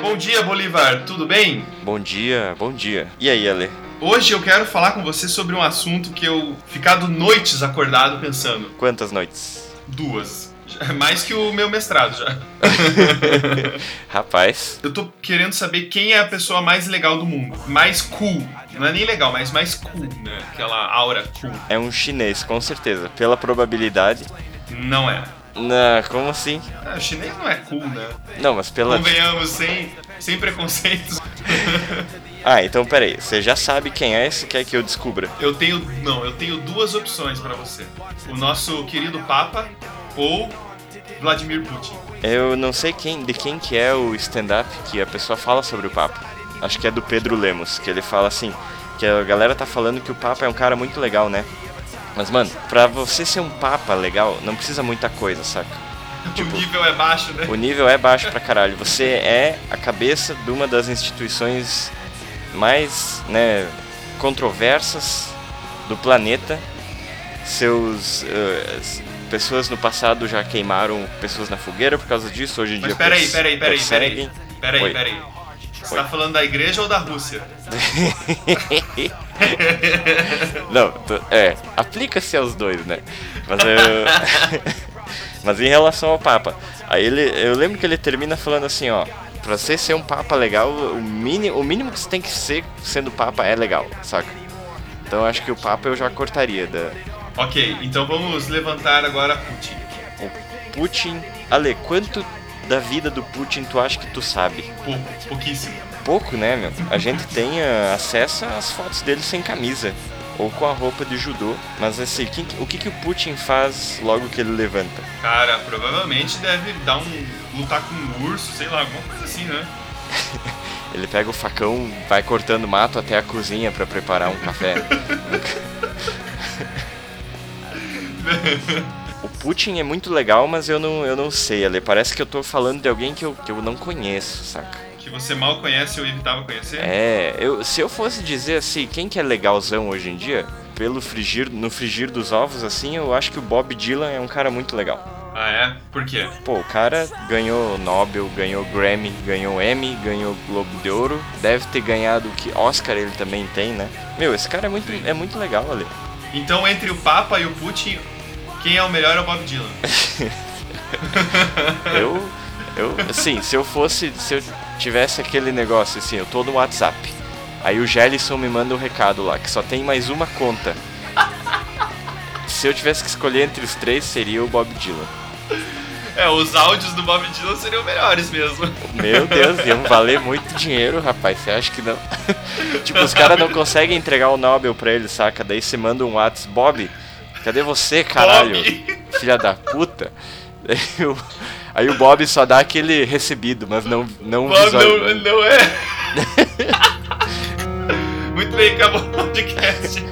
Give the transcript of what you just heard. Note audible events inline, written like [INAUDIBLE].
Bom dia, Bolivar, tudo bem? Bom dia, bom dia. E aí, Ale? Hoje eu quero falar com você sobre um assunto que eu ficado noites acordado pensando. Quantas noites? Duas. Já- Mais que o meu mestrado já. [LAUGHS] Rapaz, Eu tô querendo saber quem é a pessoa mais legal do mundo. Mais cool. Não é nem legal, mas mais cool, né? Aquela aura cool. é um chinês, com certeza. Pela probabilidade. Não é. Na, como assim? Ah, o chinês não é cool, né? Não, mas pela. Convenhamos, sem, sem preconceitos. [LAUGHS] Ah, então peraí. Você já sabe quem é esse quer que eu descubra? Eu tenho. Não, eu tenho duas opções pra você: o nosso querido Papa ou Vladimir Putin. Eu não sei quem, de quem que é o stand-up que a pessoa fala sobre o Papa. Acho que é do Pedro Lemos, que ele fala assim, que a galera tá falando que o Papa é um cara muito legal, né? Mas, mano, pra você ser um Papa legal, não precisa muita coisa, saca? [LAUGHS] o nível é baixo, né? O nível é baixo pra caralho. Você é a cabeça de uma das instituições mais, né, controversas do planeta. Seus s- pessoas no passado já queimaram pessoas na fogueira por causa disso. Hoje em Mas dia peraí, peraí, peraí, peraí. Peraí, peraí. Você Oi. tá falando da igreja ou da Rússia? [LAUGHS] [LAUGHS] Não, tu- é, aplica-se aos dois, né? Mas eu... [LAUGHS] Mas em relação ao Papa, aí ele, eu lembro que ele termina falando assim, ó, pra você ser um Papa legal, o mínimo, o mínimo que você tem que ser sendo Papa é legal, saca? Então acho que o Papa eu já cortaria da Ok, então vamos levantar agora Putin. o Putin. Ale, quanto da vida do Putin tu acha que tu sabe? Pouco, pouquíssimo. Pouco, né, meu? A gente tem ah, acesso às fotos dele sem camisa. Ou com a roupa de judô. Mas assim, quem- o que, que o Putin faz logo que ele levanta? Cara, provavelmente deve dar um. lutar com um urso, sei lá, alguma coisa assim, né? [LAUGHS] Ele pega o facão, vai cortando mato até a cozinha pra preparar um café. [LAUGHS] [LAUGHS] o Putin é muito legal, mas eu não, eu não sei, Ale. Parece que eu tô falando de alguém que eu, que eu não conheço, saca? Que você mal conhece ou evitava conhecer? É, eu, se eu fosse dizer assim, quem que é legalzão hoje em dia, pelo frigir, no frigir dos ovos, assim, eu acho que o Bob Dylan é um cara muito legal. Ah, é? Por quê? Pô, o cara ganhou Nobel, ganhou Grammy, ganhou Emmy, ganhou Globo de Ouro, deve ter ganhado o que Oscar ele também tem, né? Meu, esse cara é muito, é muito legal ali. Então, entre o Papa e o Putin, quem é o melhor é o Bob Dylan. [LAUGHS] Eu, eu, assim, se eu fosse, se eu tivesse aquele negócio assim, eu tô no WhatsApp, aí o Gelson me manda um recado lá, que só tem mais uma conta. Se eu tivesse que escolher entre os três, seria o Bob Dylan. É, os áudios do Bob Dylan seriam melhores mesmo. Meu Deus, iam valer muito dinheiro, rapaz. Você acha que não? [LAUGHS] tipo, os caras não [LAUGHS] conseguem entregar o Nobel pra ele, saca? Daí você manda um WhatsApp, Bob, cadê você, caralho? Bob. Filha da puta. Daí o, aí o Bob só dá aquele recebido, mas não, não Bob não, não é. [LAUGHS] Muito bem, acabou o podcast.